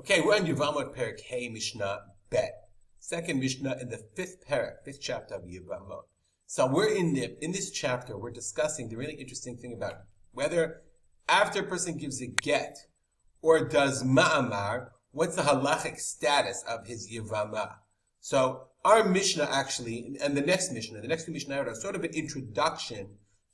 Okay, we're on Yevamot Perik Hey Mishnah Bet. Second Mishnah in the fifth parak, fifth chapter of Yevamot. So we're in the, in this chapter, we're discussing the really interesting thing about whether after a person gives a get or does ma'amar, what's the halachic status of his Yevamah? So our Mishnah actually, and the next Mishnah, the next two Mishnah are sort of an introduction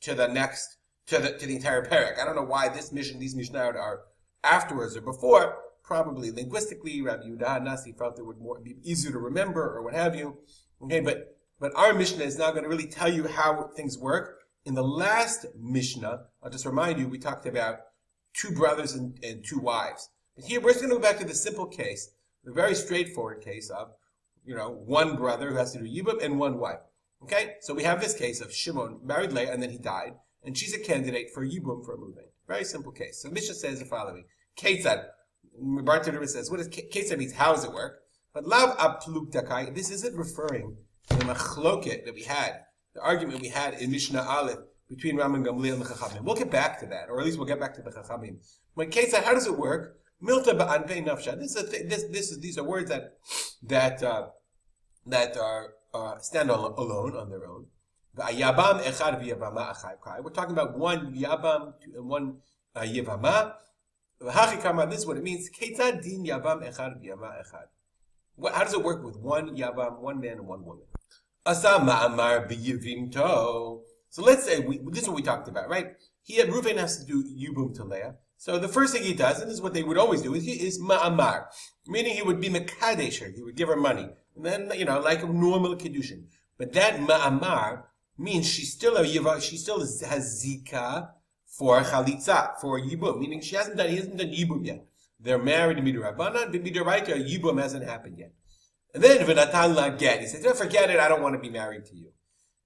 to the next, to the, to the entire parak. I don't know why this mission, these Mishnah are afterwards or before, probably linguistically, Rabbi Yehuda Nasi felt it would more, be easier to remember or what have you. Okay, but, but our Mishnah is now going to really tell you how things work. In the last Mishnah, I'll just remind you, we talked about two brothers and, and two wives. But here we're just going to go back to the simple case, the very straightforward case of, you know, one brother who has to do Yibum and one wife. Okay, so we have this case of Shimon married Leah and then he died, and she's a candidate for Yibum for a moving. Very simple case. So Mishnah says the following: Ketzad Bartenura says, what is Ketzad means? How does it work? But lav apluktakai, this isn't referring to the machloket that we had, the argument we had in Mishnah Aleph between Rabban Gamliel and the Chachamim. We'll get back to that, or at least we'll get back to the Chachamim. When Ketzad, how does it work? Milta ba'anpei nafsha. This is a th- this this is these are words that that uh, that are uh, stand on, alone on their own. We're talking about one yabam and one uh, this is what it means. Echad echad. How does it work with one yavam, one man and one woman? Asa ma'amar b'yivimto. So let's say we, this is what we talked about, right? He had Reuven has to do yubum to Leah. So the first thing he does, and this is what they would always do, is, is ma'amar, meaning he would be mekadesh He would give her money, and then you know like a normal kedushin. But that ma'amar means she's still a yiva, she still has zika for chalitza, for yibum, meaning she hasn't done, he hasn't done yibum yet. They're married in midrabanan, but midoraita, yibum hasn't happened yet. And then v'natan laget, he says, "Don't forget it, I don't want to be married to you.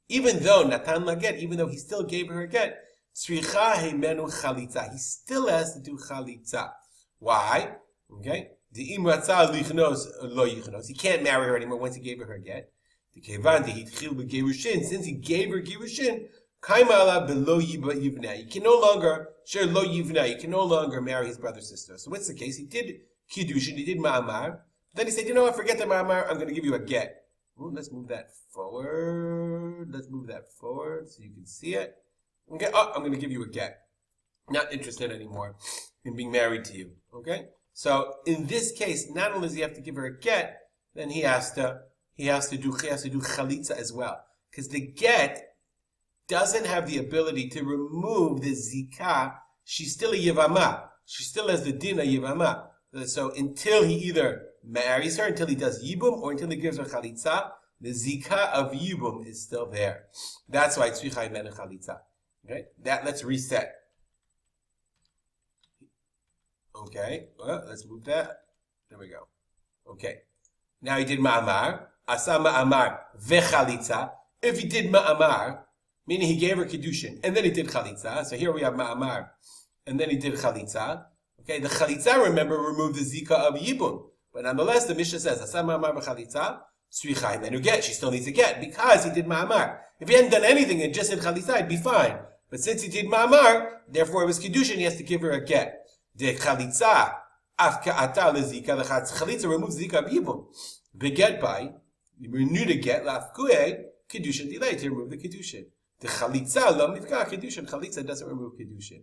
Even though natan laget, even though he still gave her a get, tzricha heimenu chalitza, he still has to do chalitza. Why? Okay, the imratza lichnos lo yichnos, he can't marry her anymore once he gave her her get. The kevan since he gave her girushin, Kaimala below yivna. You can no longer share lo yivna. You can no longer marry his brother sister. So what's the case? He did kiddushin. He did ma'amar. Then he said, you know what? Forget the ma'amar. I'm going to give you a get. Ooh, let's move that forward. Let's move that forward so you can see it. Okay. Oh, I'm going to give you a get. Not interested anymore in being married to you. Okay. So in this case, not only does he have to give her a get, then he has to he has to do he has to do chalitza as well because the get doesn't have the ability to remove the zikah, she's still a yivama. She still has the din of yivama. So until he either marries her, until he does yibum, or until he gives her chalitza, the zikah of yibum is still there. That's why it's tzricha imen chalitza. Okay, that let's reset. Okay, well, let's move that. There we go. Okay, now he did ma'amar, asa ma'amar vechalitza. If he did ma'amar, meaning he gave her kiddushin, and then he did chalitza. So here we have ma'amar, and then he did chalitza. Okay, the chalitza, remember, removed the zika of yibum, but nonetheless, the Mishnah says asam ma'amar b'chalitza tzricha and you get. She still needs to get because he did ma'amar. If he hadn't done anything and just did chalitza, it'd be fine. But since he did ma'amar, therefore it was kiddushin. He has to give her a get. The chalitza afka ata lezika. The chalitza removes zika of yibum. Beget by renew the get lafkue kiddushin delay to remove the kiddushin. The chalitza lo mifka kedushin. Chalitza doesn't remove kedushin.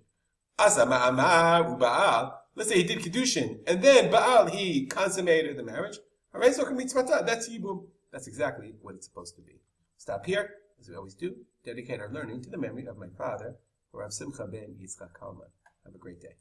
Asa ma'amar u'ba'al. Let's say he did kedushin, and then Baal he consummated the marriage. That's yibum. That's exactly what it's supposed to be. Stop here, as we always do. Dedicate our learning to the memory of my father, Rav Simcha ben Yitzchak Kalman. Have a great day.